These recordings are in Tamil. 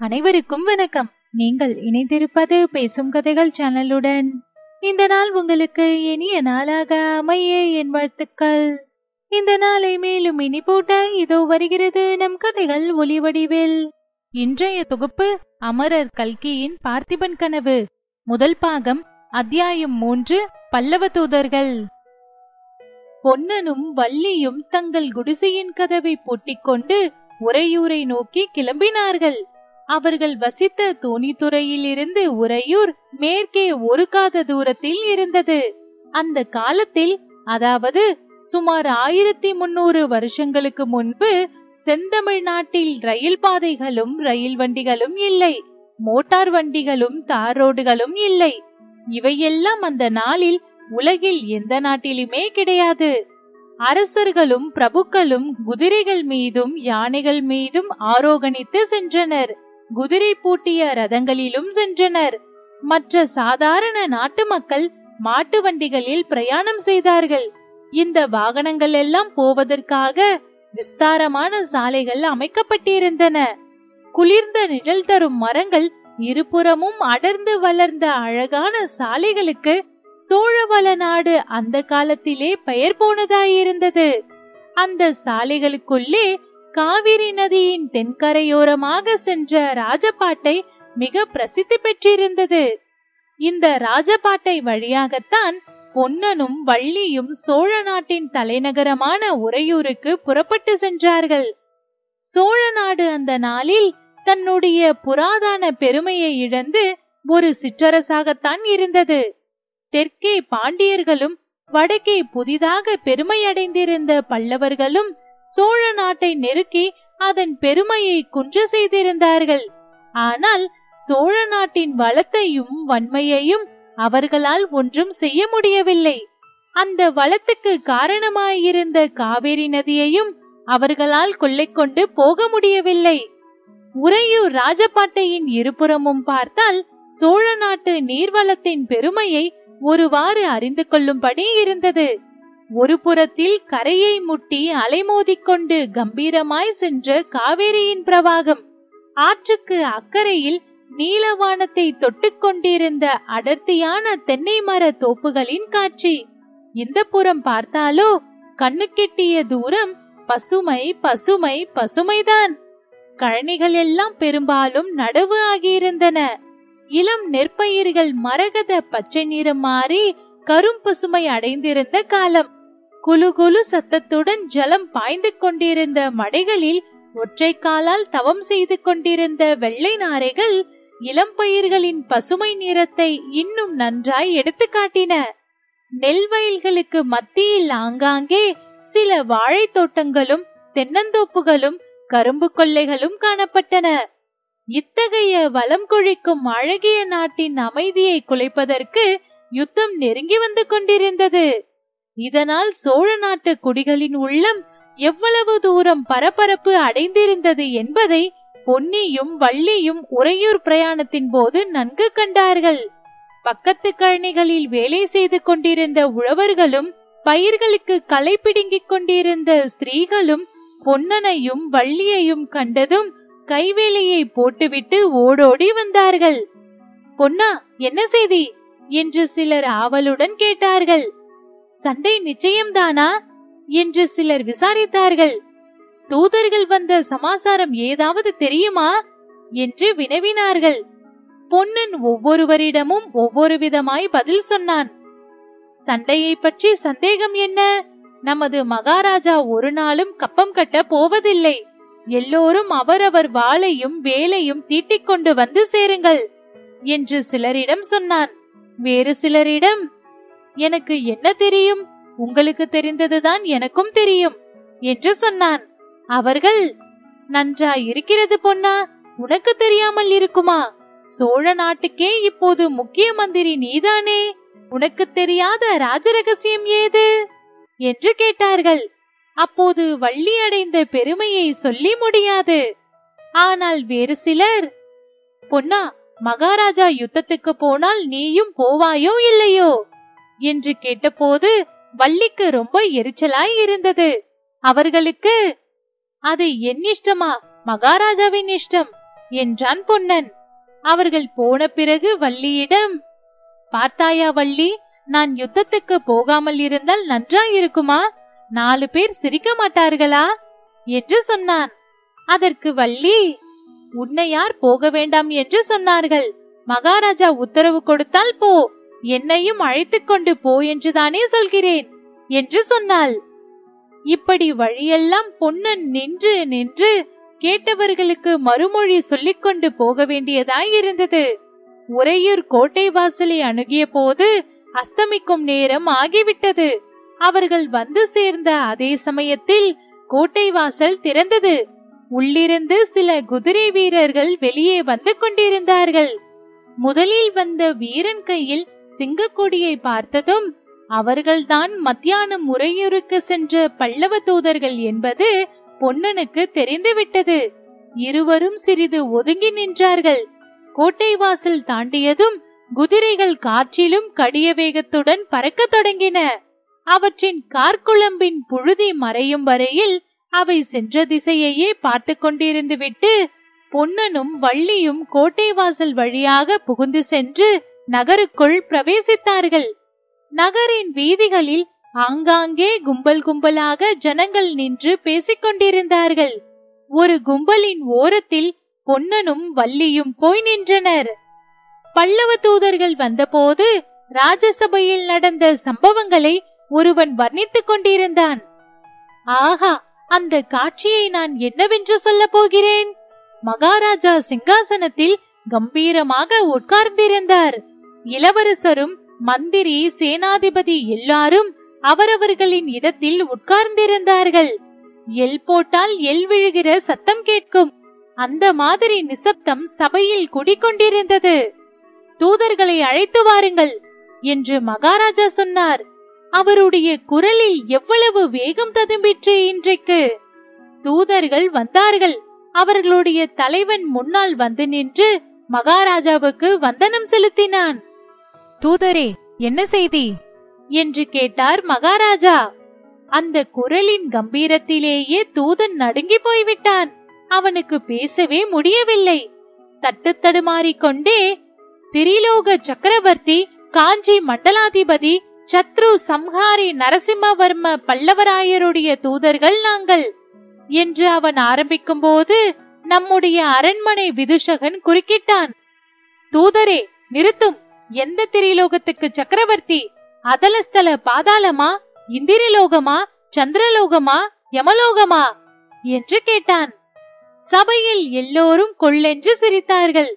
அனைவருக்கும் வணக்கம். நீங்கள் இணைந்திருப்பது பேசும் கதைகள் சேனலுடன். இந்த நாள் உங்களுக்கு இனிய நாளாக அமைய என் வாழ்த்துக்கள். இந்த நாளை மேலும் இனி போட்ட இதோ வருகிறது நம் கதைகள் ஒளி வடிவில். இன்றைய தொகுப்பு அமரர் கல்கியின் பார்த்திபன் கனவு. முதல் பாகம் அத்தியாயம் மூன்று பல்லவ தூதர்கள். பொன்னனும் வள்ளியும் தங்கள் குடிசையின் கதவை பூட்டிக்கொண்டு உறையூரை நோக்கி கிளம்பினார்கள். அவர்கள் வசித்த தோணித்துறையில் இருந்து உறையூர் மேற்கே ஒரு காத தூரத்தில் இருந்தது. அந்த காலத்தில் அதாவது சுமார் ஆயிரத்தி முன்னூறு வருஷங்களுக்கு முன்பு செந்தமிழ்நாட்டில் ரயில் பாதைகளும் ரயில் வண்டிகளும் இல்லை. மோட்டார் வண்டிகளும் தார் ரோடுகளும் இல்லை. இவையெல்லாம் அந்த நாளில் உலகில் எந்த நாட்டிலுமே கிடையாது. அரசர்களும் பிரபுக்களும் குதிரைகள் மீதும் யானைகள் மீதும் ஆரோகணித்து சென்றனர். குதிரை பூட்டிய ரதங்களிலும் சென்றனர். மற்ற சாதாரண நாட்டு மக்கள் மாட்டு வண்டிகளில் பிரயாணம் செய்தார்கள். இந்த வாகனங்கள் எல்லாம் போவதற்காக விஸ்தாரமான சாலைகள் அமைக்கப்பட்டிருந்தன. குளிர்ந்த நிழல் தரும் மரங்கள் இருபுறமும் அடர்ந்து வளர்ந்த அழகான சாலைகளுக்கு சோழவள நாடு அந்த காலத்திலே பெயர் போனதாயிருந்தது. அந்த சாலைகளுக்குள்ளே காவிரி நதியின் தென்கரையோரமாக சென்ற ராஜபாட்டை மிக பிரசித்தி பெற்றிருந்தது. இந்த ராஜபாட்டை வழியாகத்தான் பொன்னனும் வள்ளியும் சோழ நாட்டின் தலைநகரமான உறையூருக்கு புறப்பட்டு சென்றார்கள். சோழ நாடு அந்த நாளில் தன்னுடைய புராதான பெருமையை இழந்து ஒரு சிற்றரசாகத்தான் இருந்தது. தெற்கே பாண்டியர்களும் வடக்கே புதிதாக பெருமையடைந்திருந்த பல்லவர்களும் சோழ நாட்டை நெருக்கி அதன் பெருமையை குன்ற செய்திருந்தார்கள். ஆனால் சோழ நாட்டின் வளத்தையும் வன்மையையும் அவர்களால் ஒன்றும் செய்ய முடியவில்லை. அந்த வளத்துக்கு காரணமாயிருந்த காவேரி நதியையும் அவர்களால் கொள்ளை கொண்டு போக முடியவில்லை. உறையூர் ராஜபாட்டையின் இருபுறமும் பார்த்தால் சோழ நாட்டு நீர்வளத்தின் பெருமையை ஒருவாறு அறிந்து கொள்ளும்படி இருந்தது. ஒரு புறத்தில் கரையை முட்டி அலைமோதிக்கொண்டு கம்பீரமாய் சென்ற காவேரியின் பிரவாகம். ஆற்றுக்கு அக்கறையில் நீலவானத்தை தொட்டுக்கொண்டிருந்த அடர்த்தியான தென்னை மர தோப்புகளின் காட்சி. இந்த புறம் பார்த்தாலோ கண்ணுக்கெட்டிய தூரம் பசுமை பசுமை பசுமைதான். கழனிகள் எல்லாம் பெரும்பாலும் நடவு ஆகியிருந்தன. இளம் நெற்பயிர்கள் மரகத பச்சை நிறம் மாறி கரும் பசுமை அடைந்திருந்த காலம். குலு குலு சத்தத்துடன் ஜலம் பாய்ந்து கொண்டிருந்த மடைகளில் ஒற்றை காலால் தவம் செய்து கொண்டிருந்த வெள்ளை நாரைகள் இளம் பயிர்களின் பசுமை நிறத்தை இன்னும் நன்றாய் எடுத்து காட்டின நெல் வயல்களுக்கு மத்தியில் ஆங்காங்கே சில வாழை தோட்டங்களும் தென்னந்தோப்புகளும் கரும்பு கொள்ளைகளும் காணப்பட்டன. இத்தகைய வளம் கொழிக்கும் அழகிய நாட்டின் அமைதியை குலைப்பதற்கு யுத்தம் நெருங்கி வந்து கொண்டிருந்தது. இதனால் சோழ நாட்டு குடிகளின் உள்ளம் எவ்வளவு தூரம் பரபரப்பு அடைந்திருந்தது என்பதை பொன்னியும் வள்ளியும் உறையூர் பிரயாணத்தின் போது நன்கு கண்டார்கள். பக்கத்து கழனிகளில் வேலை செய்து கொண்டிருந்த உழவர்களும் பயிர்களுக்கு களை பிடுங்கிக் கொண்டிருந்த ஸ்திரீகளும் பொன்னனையும் வள்ளியையும் கண்டதும் கைவேலையை போட்டுவிட்டு ஓடோடி வந்தார்கள். பொன்னா என்ன செய்தி? என்று சிலர் ஆவலுடன் கேட்டார்கள். சண்டை நிச்சயம்தானா? என்று சிலர் விசாரித்தார்கள். தூதர்கள் வந்த சமாசாரம் ஏதாவது தெரியுமா? என்று வினவினார்கள். பொன்னன் ஒவ்வொருவரிடமும் ஒவ்வொரு விதமாய் பதில் சொன்னான். சண்டையை பற்றி சந்தேகம் என்ன? நமது மகாராஜா ஒரு நாளும் கப்பம் கட்ட போவதில்லை. எல்லோரும் அவரவர் வாளையும் வேலையும் தீட்டிக் கொண்டு வந்து சேருங்கள் என்று சிலரிடம் சொன்னான். வேறு சிலரிடம் எனக்கு என்ன தெரியும்? உங்களுக்கு தெரிந்ததுதான் எனக்கும் தெரியும் என்று சொன்னான். அவர்கள் நன்றா இருக்கிறது பொன்னா உனக்கு தெரியாமல் இருக்குமா? சோழ நாட்டுக்கே இப்போது முக்கிய மந்திரி நீதானே? உனக்கு தெரியாத ராஜரகசியம் ஏது? என்று கேட்டார்கள். அப்போது வள்ளி அடைந்த பெருமையை சொல்லி முடியாது. ஆனால் வேறு சிலர் பொன்னா மகாராஜா யுத்தத்துக்கு போனால் நீயும் போவாயோ இல்லையோ? என்று கேட்டபோது வள்ளிக்கு ரொம்ப எரிச்சலாய் இருந்தது. அவர்களுக்கு அது என் இஷ்டமா? மகாராஜாவின் இஷ்டம் என்றான் பொன்னன். அவர்கள் போன பிறகு வள்ளியிடம் பார்த்தாயா வள்ளி நான் யுத்தத்துக்கு போகாமல் இருந்தால் நன்றாயிருக்குமா? நாலு பேர் சிரிக்க மாட்டார்களா? என்று சொன்னான். அதற்கு வள்ளி உன்னை யார் போக வேண்டாம் என்று சொன்னார்கள். மகாராஜா உத்தரவு கொடுத்தால் போ. என்னையும் அழைத்துக் கொண்டு போ என்றுதானே சொல்கிறேன் என்று சொன்னாள். இப்படி வழியெல்லாம் பொன்னன் நின்று நின்று கேட்டவர்களுக்கு மறுமொழி சொல்லிக் கொண்டு போக வேண்டியதாயிருந்தது உறையூர் கோட்டை வாசலை அணுகிய போது அஸ்தமிக்கும் நேரம் ஆகிவிட்டது. அவர்கள் வந்து சேர்ந்த அதே சமயத்தில் கோட்டை வாசல் திறந்தது. உள்ளிருந்து சில குதிரை வீரர்கள் வெளியே வந்து கொண்டிருந்தார்கள். முதலில் வந்த வீரன் கையில் சிங்கக்கொடியை பார்த்ததும் அவர்கள்தான் மத்தியானம் உறையூருக்கு சென்ற பல்லவ தூதர்கள் என்பது பொன்னனுக்கு தெரிந்துவிட்டது. இருவரும் சிறிது ஒதுங்கி நின்றார்கள். கோட்டை வாசல் தாண்டியதும் குதிரைகள் காற்றிலும் கடிய வேகத்துடன் பறக்கத் தொடங்கின. அவற்றின் கார்குழம்பின் புழுதி மறையும் வரையில் அவை சென்ற திசையையே பார்த்து கொண்டிருந்து விட்டு பொன்னனும் வள்ளியும் கோட்டை வாசல் வழியாக புகுந்து சென்று நகருக்குள் பிரவேசித்தார்கள். நகரின் வீதிகளில் ஆங்காங்கே கும்பல் கும்பலாக ஜனங்கள் நின்று பேசிக் கொண்டிருந்தார்கள் ஒரு கும்பலின் ஓரத்தில் பொன்னனும் வள்ளியும் போய் நின்றனர். பல்லவ தூதர்கள் வந்தபோது ராஜசபையில் நடந்த சம்பவங்களை ஒருவன் வர்ணித்துக் கொண்டிருந்தான். ஆஹா அந்த காட்சியை நான் என்னவென்று சொல்ல போகிறேன்? மகாராஜா சிங்காசனத்தில் கம்பீரமாக உட்கார்ந்திருந்தார். இளவரசரும் மந்திரி சேனாதிபதி எல்லாரும் அவரவர்களின் இடத்தில் உட்கார்ந்திருந்தார்கள். எல் போட்டால் எல் விழுகிற சத்தம் கேட்கும். அந்த மாதிரி நிசப்தம் சபையில் குடிக்கொண்டிருந்தது தூதர்களை அழைத்து வாருங்கள் என்று மகாராஜா சொன்னார். அவருடைய குரலில் எவ்வளவு வேகம் ததும்பிற்று இன்றைக்கு. தூதர்கள் வந்தார்கள். அவர்களுடைய தலைவன் முன்னால் வந்து நின்று மகாராஜாவுக்கு வந்தனம் செலுத்தினான். தூதரே என்ன செய்தி? என்று கேட்டார் மகாராஜா. அந்த குரலின் கம்பீரத்திலேயே தூதன் நடுங்கி போய்விட்டான். அவனுக்கு பேசவே முடியவில்லை. தட்டு தடுமாறிக்கொண்டே திரிலோக சக்கரவர்த்தி காஞ்சி மண்டலாதிபதி சத்ரு சம்ஹாரி நரசிம்மவர்ம பல்லவராயருடைய தூதர்கள் நாங்கள் என்று அவன் ஆரம்பிக்கும் போது நம்முடைய அரண்மனை விதுஷகன் குறுக்கிட்டான். தூதரே நிறுத்தும். எந்த திரிலோகத்துக்கு சக்கரவர்த்தி? அதலஸ்தல பாதாளமா? இந்திரலோகமா? சந்திரலோகமா? யமலோகமா? என்று கேட்டான். சபையில் எல்லோரும் கொள்ளென்று சிரித்தார்கள்.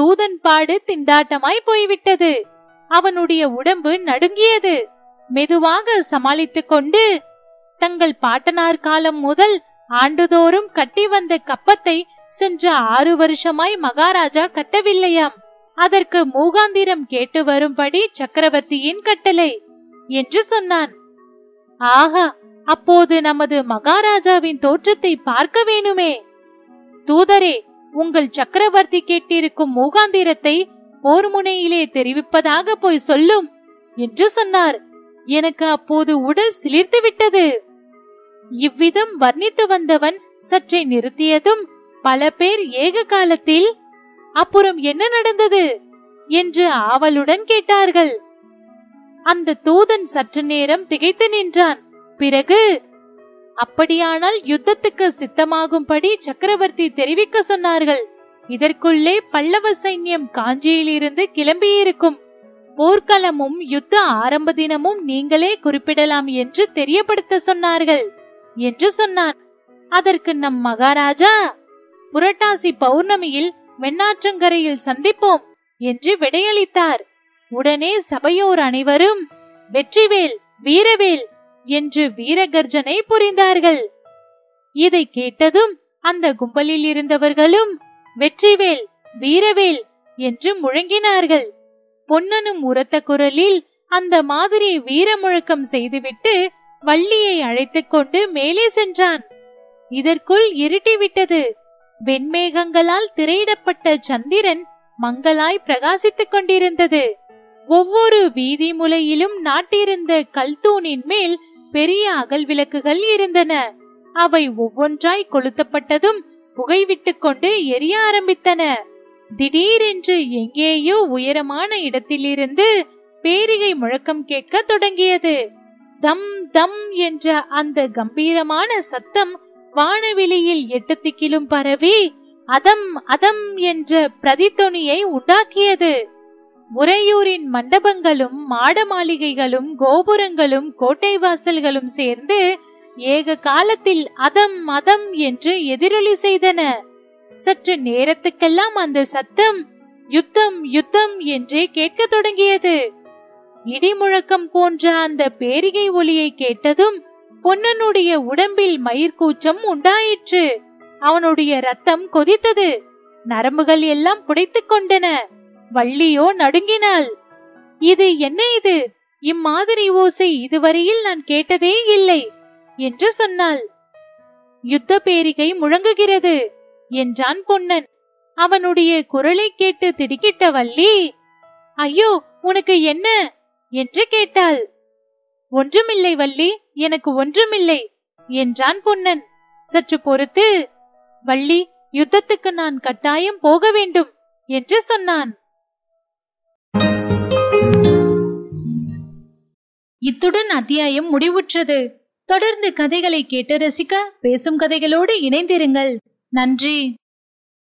தூதன் பாடு திண்டாட்டமாய் போய்விட்டது. அவனுடைய உடம்பு நடுங்கியது. மெதுவாக சமாளித்துக் கொண்டு தங்கள் பாட்டனார் காலம் முதல் ஆண்டுதோறும் கட்டி வந்த கப்பத்தை சென்ற ஆறு வருஷமாய் மகாராஜா கட்டவில்லையாம். அதற்கு மூகாந்திரம் கேட்டு வரும்படி சக்கரவர்த்தியின் கட்டளை என்று சொன்னான். ஆஹா அப்போது நமது மகாராஜாவின் தோற்றத்தை பார்க்க வேணுமே. தூதரே உங்கள் சக்கரவர்த்தி கேட்டிருக்கும் மூகாந்திரத்தை போர் முனையிலே தெரிவிப்பதாக போய் சொல்லும் என்று சொன்னார். எனக்கு அப்போது உடல் சிலிர்த்து விட்டது. இவ்விதம் வர்ணித்து வந்தவன் சற்றை நிறுத்தியதும் பல பேர் ஏக காலத்தில் அப்புறம் என்ன நடந்தது? என்று ஆவலுடன் கேட்டார்கள். அந்த தூதன் சற்று நேரம் திகைத்து நின்றான். பிறகு அப்படியானால் யுத்தத்துக்கு சித்தமாகும்படி சக்கரவர்த்தி தெரிவிக்க சொன்னார்கள். இதற்குள்ளே பல்லவ சைன்யம் காஞ்சியிலிருந்து கிளம்பியிருக்கும். போர்க்களமும் யுத்த ஆரம்ப தினமும் நீங்களே குறிப்பிடலாம் என்று தெரியப்படுத்த சொன்னார்கள் என்று சொன்னான். அதற்கு நம் மகாராஜா புரட்டாசி பௌர்ணமியில் வெண்ணாற்றங்கரையில் சந்திப்போம் என்று விடையளித்தார். உடனே சபையோர் அனைவரும் வெற்றிவேல் வீரவேல் என்று வீரகர்ஜனை புரிந்தார்கள். இதை கேட்டதும் அந்த கும்பலில் இருந்தவர்களும் வெற்றிவேல் வீரவேல் என்று முழங்கினார்கள். பொன்னனும் உரத்த குரலில் அந்த மாதிரி வீர முழக்கம் செய்துவிட்டு வள்ளியை அழைத்துக் கொண்டு மேலே சென்றான். இதற்குள் இருட்டிவிட்டது. வெண்மேகங்களால் திரையிடப்பட்ட சந்திரன் மங்களாய் பிரகாசித்துக் கொண்டிருந்தது. ஒவ்வொரு வீதி முலையிலும் நாட்டிருந்த கல்தூணின் மேல் பெரிய அகல் விளக்குகள் இருந்தன. அவை ஒவ்வொன்றாய் கொளுத்தப்பட்டதும் புகை விட்டுக்கொண்டு எரிய ஆரம்பித்தன. திடீரென்று எங்கேயோ உயரமான இடத்திலிருந்து பேரிகை முழக்கம் கேட்க தொடங்கியது. தம் தம் என்ற அந்த கம்பீரமான சத்தம் வானவெளியில் எட்டு திக்கிலும் பரவி அதம் அதம் என்ற பிரதித்தொனியை உண்டாக்கியது. உறையூரின் மண்டபங்களும் மாட மாளிகைகளும் கோபுரங்களும் கோட்டை வாசல்களும் சேர்ந்து ஏக காலத்தில் அதம் அதம் என்று எதிரொலி செய்தன. சற்று நேரத்துக்கெல்லாம் அந்த சத்தம் யுத்தம் யுத்தம் என்றே கேட்கத் தொடங்கியது. இடிமுழக்கம் போன்ற அந்த பேரிகை ஒலியை கேட்டதும் பொன்னனுடைய உடம்பில் மயிர்கூச்சம் உண்டாயிற்று. அவனுடைய ரத்தம் கொதித்தது. நரம்புகள் எல்லாம் புடைத்துக் கொண்டன. வள்ளியோ நடுங்கினாள். இது என்ன இது? இம்மாதிரி ஓசை இதுவரையில் நான் கேட்டதே இல்லை என்று சொன்னாள். யுத்த பேரிகை முழங்குகிறது என்றான் பொன்னன். அவனுடைய குரலை கேட்டு திடுக்கிட்ட வள்ளி ஐயோ உனக்கு என்ன? என்று கேட்டாள். ஒன்றுமில்லை வள்ளி எனக்கு ஒன்றுமில்லை என்றான் பொன்னன். சற்று பொறுத்து வள்ளி யுத்தத்துக்கு நான் கட்டாயம் போக வேண்டும் என்று சொன்னான். இத்துடன் அத்தியாயம் முடிவுற்றது. தொடர்ந்து கதைகளை கேட்டு ரசிக்க பேசும் கதைகளோடு இணைந்திருங்கள். நன்றி.